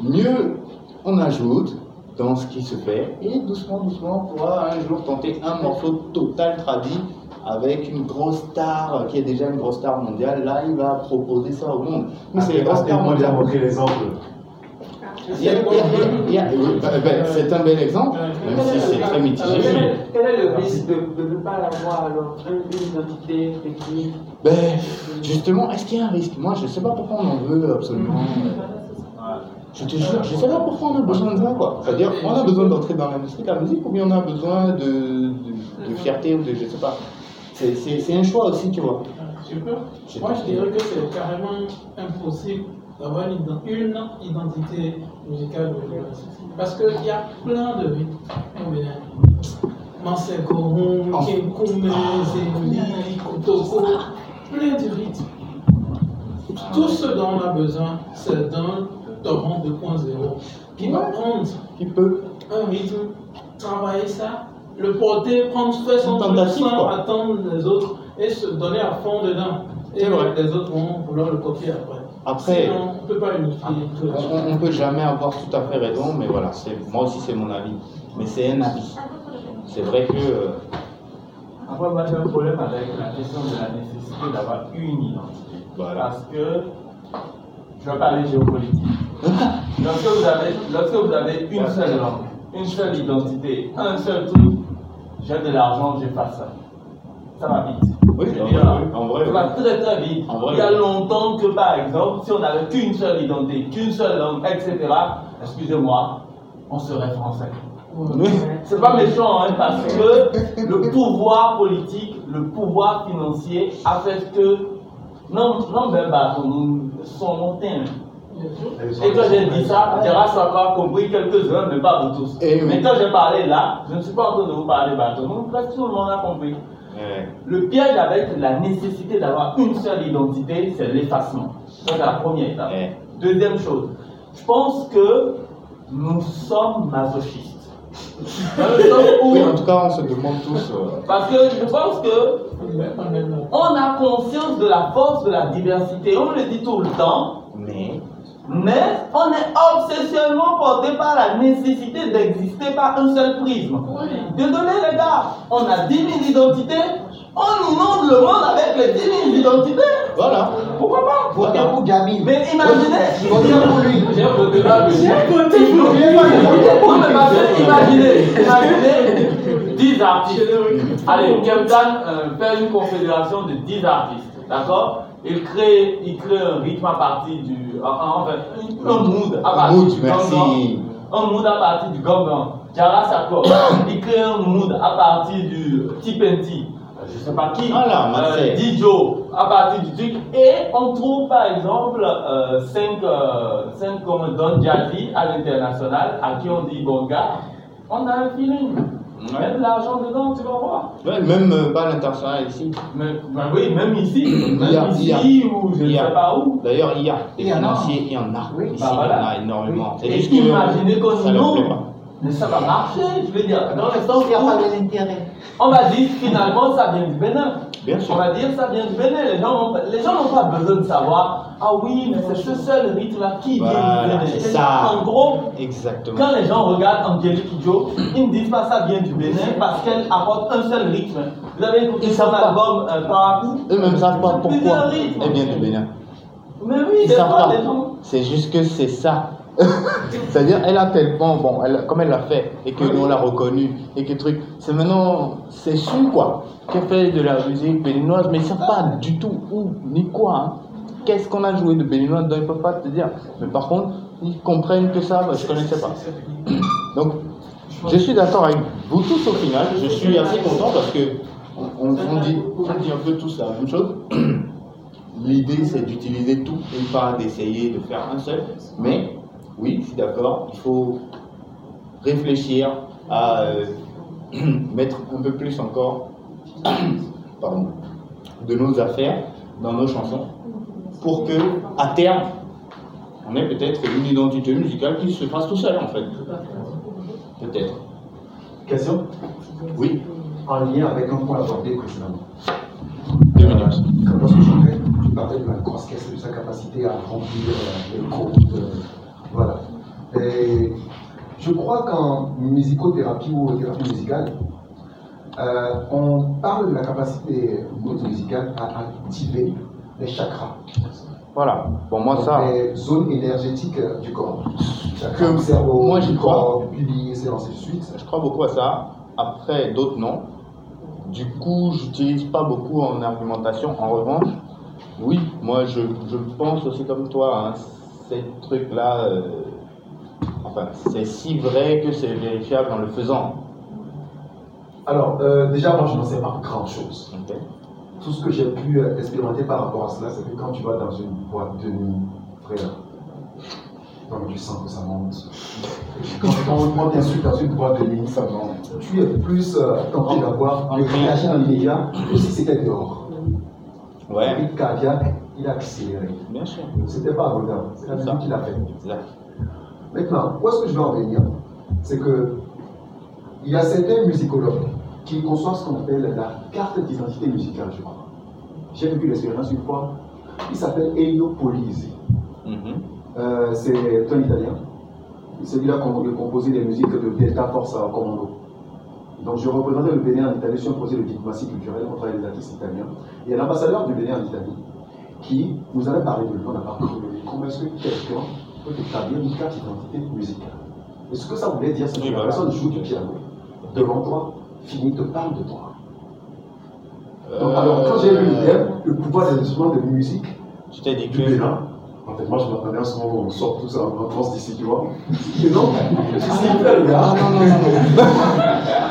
mieux on ajoute dans ce qui se fait et doucement, doucement, on pourra un jour tenter un morceau total traduit avec une grosse star qui est déjà une grosse star mondiale. Là, il va proposer ça au monde. Mais c'est les grosses stars
Moi, j'ai
mondiales.
montré l'exemple.
C'est un bel exemple, même si c'est très mitigé.
Quel, est le risque de ne pas avoir alors une, une identité technique?
Ben, justement, est-ce qu'il y a un risque? Moi, je ne sais pas pourquoi on en veut absolument. Je te jure, je ne sais pas pourquoi on a besoin de ça, quoi. C'est-à-dire, on a besoin d'entrer dans l'industrie de la musique ou bien on a besoin de, de, de fierté ou de je sais pas. C'est- C'est c'est un choix aussi, tu vois.
Je peux Moi, je dirais que c'est carrément impossible d'avoir une, ident- une identité musicale. Parce qu'il y a plein de rythmes. Mansekoron. Kenkume, Zéli, Kotoko, plein de rythmes. Tout ce dont on a besoin, c'est d'un torrent 2.0 qui va prendre
Qui peut
un rythme, travailler ça, le porter, prendre, faire son truc sans attendre les autres et se donner à fond dedans. Et les autres vont vouloir le copier après.
Après-
on ne peut pas
On peut jamais avoir tout à fait raison, mais voilà, c'est- moi aussi c'est mon avis. Mais c'est un avis. C'est vrai que. euh,
Après, moi, j'ai un problème avec la question de la nécessité d'avoir une identité.
Voilà.
Parce que, je vais parler géopolitique. lorsque, vous avez, lorsque vous avez une seule langue, une seule identité, un seul truc, j'ai de l'argent, j'efface ça. Ça va vite.
Oui,
Je veux
en
dire,
vrai, oui. En vrai,
ça va
oui.
très très vite.
En vrai,
Il y a
oui.
longtemps que, par exemple, si on n'avait qu'une seule identité, qu'une seule langue, etc., excusez-moi, on serait français. C'est pas méchant, hein, parce que le pouvoir politique, le pouvoir financier a fait que. Non, non, ben, bah, montés. hein. Et quand j'ai dit ça, Gérard Saka a compris quelques-uns, mais pas vous tous.
Eh oui.
Mais quand j'ai parlé là, je ne suis pas en train de vous parler bateau. Tout le monde a compris. Le piège avec la nécessité d'avoir une seule identité, c'est l'effacement. Ça, C'est la première étape. Deuxième chose, je pense que nous sommes masochistes. Dans le sens où-
Oui, en tout cas, on se demande tous. euh,
parce que je pense que on a conscience de la force de la diversité, on le dit tout le temps,
mais.
on est obsessionnellement porté par la nécessité d'exister par un seul prisme. Désolé les gars, on a 10 000 identités, on inonde le monde avec les 10 000 identités.
Voilà.
Pourquoi pas?
Votez pour Jamil.
Mais imaginez,
Votez pour lui.
j'ai voté là, mais- Non, mais parce que imaginez, imaginez 10 artistes. Allez, Kemptan euh, fait une confédération de 10 artistes, d'accord? Il crée, il crée un rythme à partir du. en- Enfin, un- mood à partir
Mood,
du gangan. Un mood à partir du gangan. Jara Sako, il crée un mood à partir du Tipenti. Je sais pas qui.
Voilà, Marseille.
euh, Dijo, à partir du truc. Et on trouve par exemple 5 comme Don Jazzy à l'international, à qui on dit bon gars, on a un feeling.
Ouais.
Mets de l'argent dedans, tu vas voir.
Ouais, même euh, pas l'international ici.
Mais, ben oui, même ici, même
Il y a-
ici
il y a-
ou je ne sais pas où.
D'ailleurs, il y a des
Il y en a.
financiers, il y en a.
Oui.
Ici,
Bah, voilà.
il y en a énormément.
Et
juste
imaginez qu'on
pas.
Mais ça va marcher, je veux dire. Dans le sens
Il n'y a pas de l'intérêt.
on va dire finalement ça vient du Bénin.
Bien sûr.
On va dire ça vient du Bénin. Les gens n'ont pas besoin de savoir, ah oui, mais c'est ce seul rythme-là qui vient du Bénin.
ça.
En gros,
Exactement.
quand les gens regardent Angélique Kidjo, ils ne disent pas ça vient du Bénin parce qu'elle apporte un seul rythme. Vous avez écouté son album euh, Parapluie
Eux-mêmes ne savent pas pourquoi elle vient du Bénin.
Mais oui,
Ils savent pas. C'est juste que c'est ça. C'est-à-dire, elle a tellement, bon, elle, comme elle l'a fait, et que nous on l'a reconnu, et que truc, c'est maintenant, c'est sûr quoi, qu'elle fait de la musique béninoise, mais ils savent pas du tout où, ni quoi. hein. Qu'est-ce qu'on a joué de béninoise, donc ils peuvent pas te dire. Mais par contre, ils comprennent que ça, je connaissais pas. Donc, je suis d'accord avec vous tous au final, je suis assez content parce que on, on dit, on dit un peu tous la même chose. L'idée, c'est d'utiliser tout et pas d'essayer de faire un seul. Mais, oui, je suis d'accord, il faut réfléchir à euh, mettre un peu plus encore pardon, de nos affaires dans nos chansons pour que, à terme, on ait peut-être une identité musicale qui se fasse tout seul, en fait. Peut-être.
Question
Oui,
En lien avec un point abordé précédemment.
deux minutes.
Quand lorsque j'entrais, tu parlais de la grosse caisse, de sa capacité à remplir euh, le groupe. euh, voilà. Et je crois qu'en musicothérapie ou thérapie musicale, euh, on parle de la capacité musicale à activer les chakras,
Voilà. Pour moi, ça.
les zones énergétiques euh, du corps.
Que
Chakra du cerveau,
moi, j'y crois.
ainsi de suite.
Je crois beaucoup à ça. Après, d'autres non. Du coup, j'utilise pas beaucoup en argumentation. En revanche, oui, moi, je, je pense aussi comme toi. Hein, ces trucs-là, euh, enfin, c'est si vrai que c'est vérifiable en le faisant.
Alors, euh, déjà, moi, je n'en sais pas grand-chose.
Ok.
Tout ce que j'ai pu euh, expérimenter par rapport à cela, c'est que quand tu vas dans une boîte de nuit, frère, donc tu sens que ça monte. Quand, quand tu insultes dans une boîte de nuit, ça monte. Tu es plus euh, tenté d'avoir
en-
le réagir dans l'immédiat que si c'était dehors. Le
Ouais,
rythme cardiaque, il a accéléré.
bien sûr.
C'était pas anodin, c'est la musique qui l'a fait.
Exact.
Maintenant, où est-ce que je veux en venir? C'est que il y a certains musicologues qui conçoivent ce qu'on appelle la carte d'identité musicale, je crois. J'ai vécu l'expérience une fois. Il s'appelle Elio Polisi.
Mhm.
Euh, c'est un Italien. C'est lui-là qui a composé des musiques de Delta Force à Commando. Donc je représentais le Bénin en Italie sur un projet de diplomatie culturelle, on avec des artistes italiens. Il y a l'ambassadeur du Bénin en Italie qui nous avait parlé de lui, on n'a pas compris comment est-ce que quelqu'un peut établir une carte d'identité musicale? Et ce que ça voulait dire, c'est que
Oui,
la
voilà.
personne joue du piano devant toi, finit, te parle de toi. Donc,
Euh,
alors, quand j'ai vu l'idée, le pouvoir des instruments de musique,
Je t'ai dit que.
En fait, moi, je m'attendais à ce moment où on sort tout ça en France d'ici, tu vois. Et non, je suis le
Ah
gars.
non, non, non, non.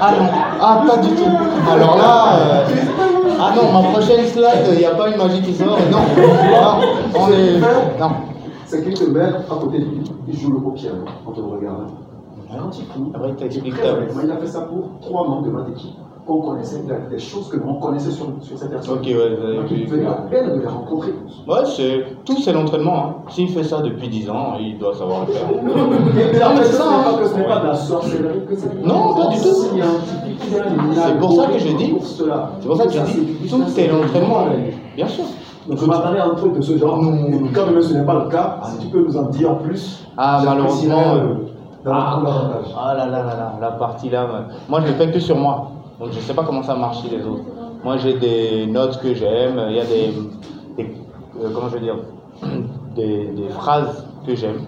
Ah non, ah pas du tout. Alors là, euh, ah non, ma prochaine slide, il n'y a pas une magie qui sort. Non, Ah, on est. Non.
C'est qu'il te met à côté de lui, il joue le au piano en te regardant. Il fout,
Après, il ta
très honnêtement, il a fait ça pour trois membres de notre équipe, qu'on connaissait, des choses que l'on connaissait sur, sur cette personne.
Ok, ouais, avez
Donc, il venait la peine de les rencontrer.
Ouais, c'est tout, c'est l'entraînement. hein. S'il fait ça depuis 10 ans, il doit savoir le faire. Non, mais c'est ça, hein.
pas que ce n'est pas de la sorcellerie, que c'est
Non, pas du tout. C'est pour ça que je dis-. C'est pour ça que je dis, tout c'est l'entraînement. Bien sûr.
Donc je m'attendais à un truc de ce genre. Comme même ce n'est pas le cas, si tu peux nous en dire plus.
Ah, malheureusement,
davantage.
Ah là là là là, la partie là, moi je ne fais que sur moi. Donc je ne sais pas comment ça marche chez les autres. Moi j'ai des notes que j'aime, il y a des, des- euh, comment je veux dire, des, des phrases que j'aime,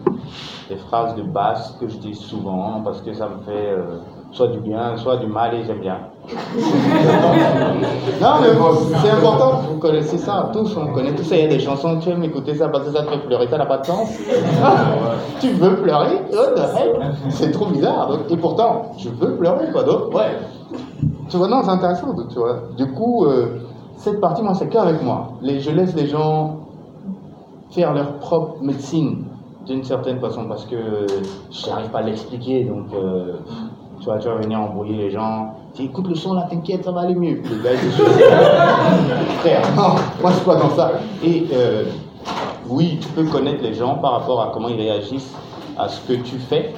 des phrases de basse que je dis souvent parce que ça me fait euh, soit du bien, soit du mal et j'aime bien. non mais bon, c'est important, vous connaissez ça, tous, on connaît tout ça, il y a des chansons, tu aimes écouter ça parce que ça te fait pleurer, ça n'a pas de sens. tu veux pleurer C'est trop bizarre. donc, et pourtant, je veux pleurer, quoi. Donc, ouais. Tu vois, non, c'est intéressant, donc, tu vois. Du coup, euh, cette partie, moi, c'est qu'avec moi. Les, je laisse les gens faire leur propre médecine, d'une certaine façon, parce que je n'arrive pas à l'expliquer, donc, euh, Tu vois, tu vas venir embrouiller les gens. Tu dis, écoute le son là, t'inquiète, ça va aller mieux. Puis le gars, il dit, frère, non, moi je suis pas dans ça. Et euh, oui, tu peux connaître les gens par rapport à comment ils réagissent à ce que tu fais.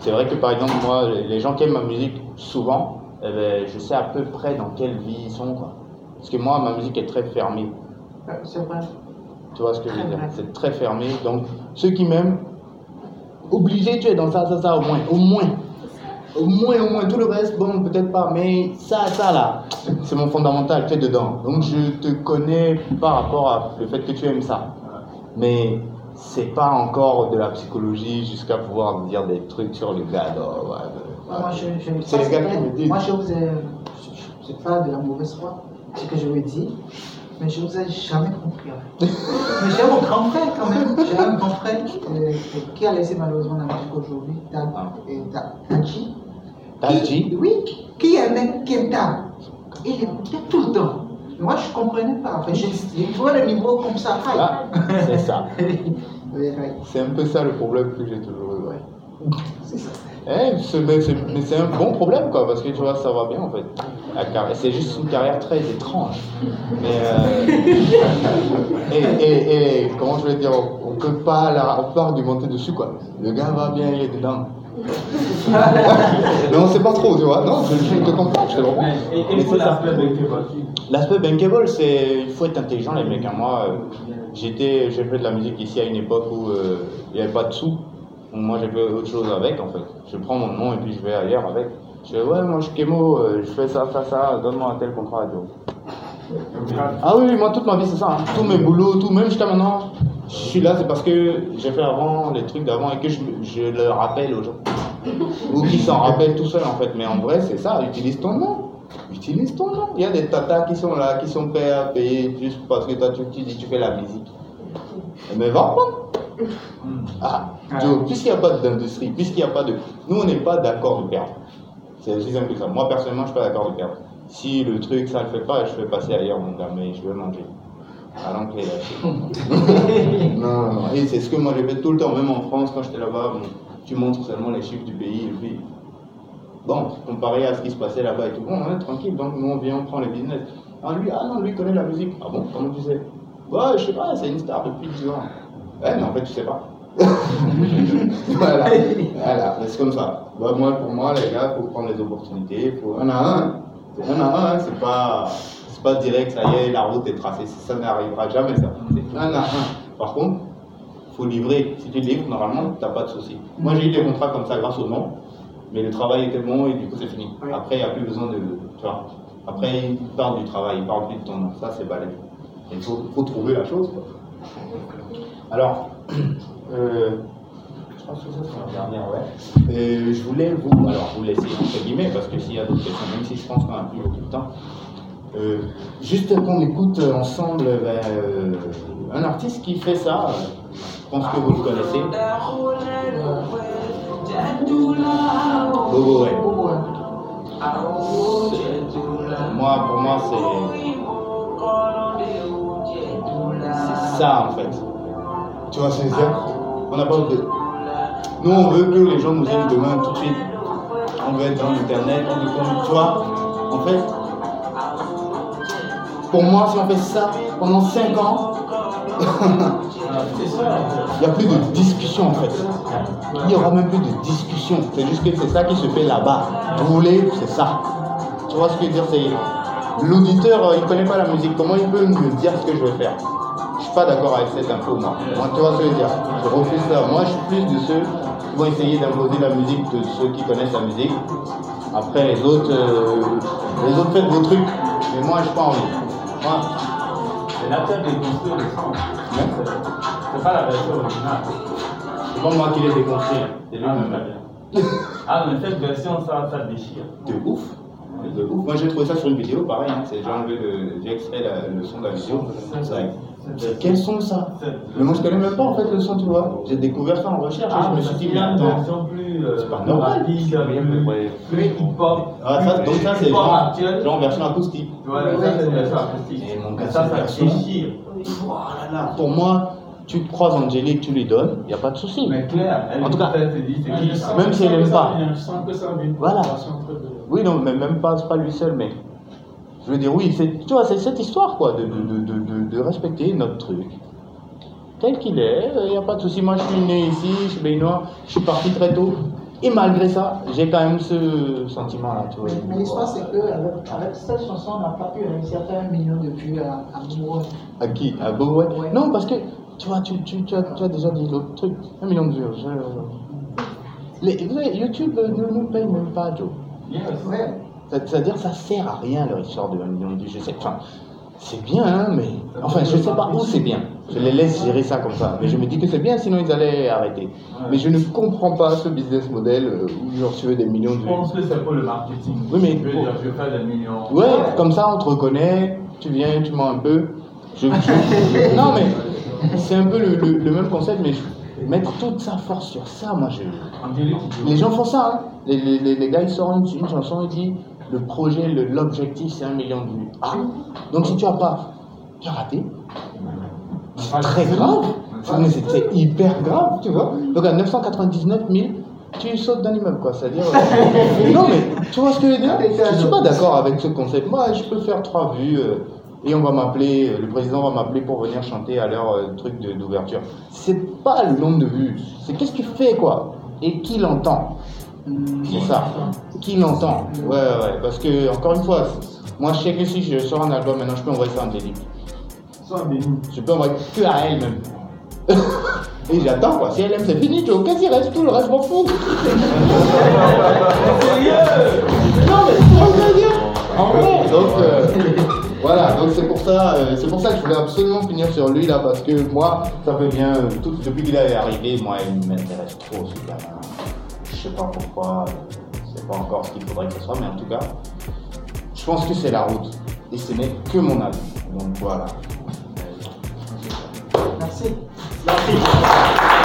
C'est vrai que par exemple, moi, les gens qui aiment ma musique, souvent, eh ben, je sais à peu près dans quelle vie ils sont. Quoi. Parce que moi, ma musique est très fermée.
C'est vrai.
Tu vois ce que je veux dire? C'est très fermé. Donc, ceux qui m'aiment, obligé, tu es dans ça, ça, ça, au moins. Au moins. Au moins, au moins. Tout le reste, bon, peut-être pas. Mais ça, ça, là, c'est mon fondamental. Tu es dedans. Donc, je te connais par rapport à le fait que tu aimes ça. Mais c'est pas encore de la psychologie jusqu'à pouvoir dire des trucs sur le gars. non, ouais, ouais.
Moi, je, je,
C'est les gars qui me disent.
Moi, je vous ai. Je ne pas de la mauvaise foi, ce que je vous dis, mais je vous ai jamais compris. mais j'ai mon grand frère quand même. J'ai un grand frère euh, qui a laissé malheureusement la musique aujourd'hui, Daji.
Daji
Qui- Oui, qui aimait Kenta. Il écoutait tout le temps. Moi, je ne comprenais pas. Enfin, je, il trouvait le niveau comme ça.
Ah, c'est ça. C'est un peu ça le problème que j'ai toujours eu. ouais.
C'est ça.
Eh, c'est- mais c'est mais c'est un bon problème quoi, parce que tu vois, ça va bien en fait. C'est juste une carrière très étrange. Mais euh, et, et, et comment je vais dire, on, peut pas la, on peut argumenter dessus quoi. Le gars va bien, il est dedans. mais on sait pas trop, tu vois. Non, je, je te comprends, je te comprends.
Et,
c'est
l'aspect bankable,
L'aspect bankable, c'est il faut être intelligent les mecs. hein. Moi, euh, j'étais, j'ai fait de la musique ici à une époque où euh, il n'y avait pas de sous. Moi, j'ai fait autre chose avec en fait. Je prends mon nom et puis je vais ailleurs avec. Je fais ouais, moi je suis Kemo, euh, je fais ça, ça, ça, donne-moi un tel contrat. tout. Ah oui, moi toute ma vie c'est ça. hein. Tous mes boulots, tout, même jusqu'à maintenant, je suis là, c'est parce que j'ai fait avant les trucs d'avant et que je, je le rappelle aux gens. Ou qu'ils s'en rappellent tout seuls en fait. Mais en vrai, c'est ça, utilise ton nom. Utilise ton nom. Il y a des tatas qui sont là, qui sont prêts à payer juste parce que toi tu, tu dis tu fais la musique. Mais va prendre. Ah, donc, puisqu'il n'y a pas d'industrie, puisqu'il n'y a pas de. Nous, on n'est pas d'accord de perdre. C'est aussi simple que ça. Moi, personnellement, je ne suis pas d'accord de perdre. Si le truc, ça ne le fait pas, je fais passer ailleurs, mon gars, mais je vais manger. À l'entrée, là. non, non, non. Et c'est ce que moi, j'ai fait tout le temps, même en France, quand j'étais là-bas, bon, tu montres seulement les chiffres du pays, et puis. Bon, comparé à ce qui se passait là-bas et tout, bon, on est tranquille, donc nous, on vient, on prend les business. Ah, lui, ah non, lui connaît la musique. Ah bon, comment tu sais? Ouais, je sais pas, c'est une star depuis 10 ans. Ouais, mais en fait, tu sais pas. voilà, voilà, c'est comme ça. Bah, moi, pour moi, les gars, il faut prendre les opportunités. Faut... On a un, c'est un à un, hein, c'est pas, c'est pas direct, ça y est, la route est tracée. Ça n'arrivera jamais, ça. C'est un à un. Par contre, il faut livrer. Si tu livres, normalement, tu n'as pas de souci. Moi, j'ai eu des contrats comme ça grâce au nom, mais le travail était bon et du coup, c'est fini. Après, il n'y a plus besoin de. Tu vois. Après, il parle du travail, il parle plus de ton nom. Ça, c'est balai. Il faut, faut trouver la chose. Quoi. Alors, euh, je pense que ça c'est la dernière, ouais. Je voulais vous, alors vous laisser entre guillemets, parce que s'il y a d'autres questions, même si je pense qu'on n'a plus beaucoup de temps, euh, juste qu'on écoute ensemble ben, euh, un artiste qui fait ça, euh, je pense que vous le connaissez. Moi, pour moi, c'est ça en fait. Tu vois ce que je veux dire On n'a pas de. Nous, on veut que les gens nous aiment demain tout de suite. On veut être dans l'internet, on veut tu vois. En fait, pour moi, si on fait ça pendant 5 ans, il n'y a plus de discussion en fait. Il n'y aura même plus de discussion. C'est juste que c'est ça qui se fait là-bas. Voulez, c'est ça. Tu vois ce que je veux dire l'auditeur, euh, il ne connaît pas la musique. Comment il peut me dire ce que je veux faire? Je suis pas d'accord avec cette info, moi. Moi, tu vois ce que je veux dire Je refuse ça. Moi, je suis plus de ceux qui vont essayer d'imposer la musique que de ceux qui connaissent la musique. Après, les autres, euh, les autres faites vos trucs. Mais moi, je n'ai pas envie. Moi,
C'est la tête de construire le son. C'est- pas la version originale.
c'est pas moi qui l'ai déconstruit. hein. C'est lui-même.
Ah, mais cette version, ça, ça déchire.
De ouf. De ouf. Moi j'ai trouvé ça sur une vidéo, pareil. Hein. C'est j'ai enlevé le, j'ai extrait la- le son de la vidéo. C'est vrai. Quel son ça Mais moi je connais même pas en fait le son, tu vois. J'ai découvert ça en recherche et je me suis dit, attends.
plus, euh,
C'est pas normal.
plus, hip-hop.
Ah, ça, donc ça c'est genre, genre version acoustique.
Ouais, ça, c'est une version acoustique.
Et mon gars,
ça, déchire.
Pour moi, tu croises Angélique, tu lui donnes, il n'y a pas de souci.
Mais Claire, elle
En tout cas,
dit,
Même si elle
peut
aime pas.
servir, Je sens que ça a une
Voilà. Oui, non, mais même pas, c'est pas lui seul, mais je veux dire, oui, c'est, tu vois, c'est cette histoire, quoi, de, de, de, de, respecter notre truc. Tel qu'il est, il n'y a pas de souci. Moi, je suis né ici, je suis béninois, je suis parti très tôt. Et malgré ça, j'ai quand même ce sentiment-là, tu vois.
Mais, l'histoire, c'est qu'avec avec cette chanson, on n'a pas pu réussir à faire un million de vues à, à Bourgogne.
À qui? À Bobo ouais.
Ouais.
Non, parce que, tu vois, tu, tu, tu, as, tu as déjà dit l'autre truc. Un million de vues. je- Les, les- YouTube ne nous paye même pas, Joe.
Yes.
Ouais.
C'est-à-dire ça sert à rien leur histoire de 1 million de vues. Je sais, enfin, c'est bien, hein, mais enfin, je sais pas où c'est bien. Je les laisse gérer ça comme ça. Mais je me dis que c'est bien, sinon ils allaient arrêter. Mais je ne comprends pas ce business model euh, où tu veux des millions de
Je pense que c'est pour le marketing.
Oui, mais
Je veux dire, je des millions.
Ouais, comme ça on te reconnaît, tu viens, tu mens un peu. Je, non mais c'est un peu le, le- le même concept, mais je- mettre toute sa force sur ça, moi je. Les gens font ça, hein. les, les, les, gars ils sortent une, une chanson et disent le projet, l'objectif c'est un million de vues. Ah, donc si tu as pas, tu as raté. C'est très grave. C'est hyper grave, tu vois. Donc à 999 000, tu sautes d'un immeuble, quoi. C'est-à-dire. euh, non, mais tu vois ce que je veux dire? Je suis pas d'accord avec ce concept. Moi, je peux faire trois vues euh, et on va m'appeler, euh, le président va m'appeler pour venir chanter à leur euh, truc d'ouverture. C'est pas le nombre de vues, c'est qu'est-ce que tu fais, quoi? Et qui l'entend? C'est ça. Qui l'entend Ouais, ouais, ouais. Parce que, encore une fois, moi, je sais que si je sors un album, maintenant, je peux envoyer ça
des nous.
Je peux envoyer que à elle même. Et j'attends quoi. Si elle aime, c'est fini, tu vois. Qu'est-ce qu'il reste Tout le reste, je m'en fous. Non, mais c'est. En vrai. Donc, euh, voilà. Donc, c'est pour ça, euh, c'est pour ça que je voulais absolument finir sur lui là, parce que moi, ça fait bien, euh, tout, depuis qu'il est arrivé, moi, il m'intéresse trop. Je sais pas pourquoi. euh, C'est pas encore ce qu'il faudrait que ce soit, mais en tout cas, je pense que c'est la route. Et ce n'est que mon avis. Donc voilà.
Merci.
Merci.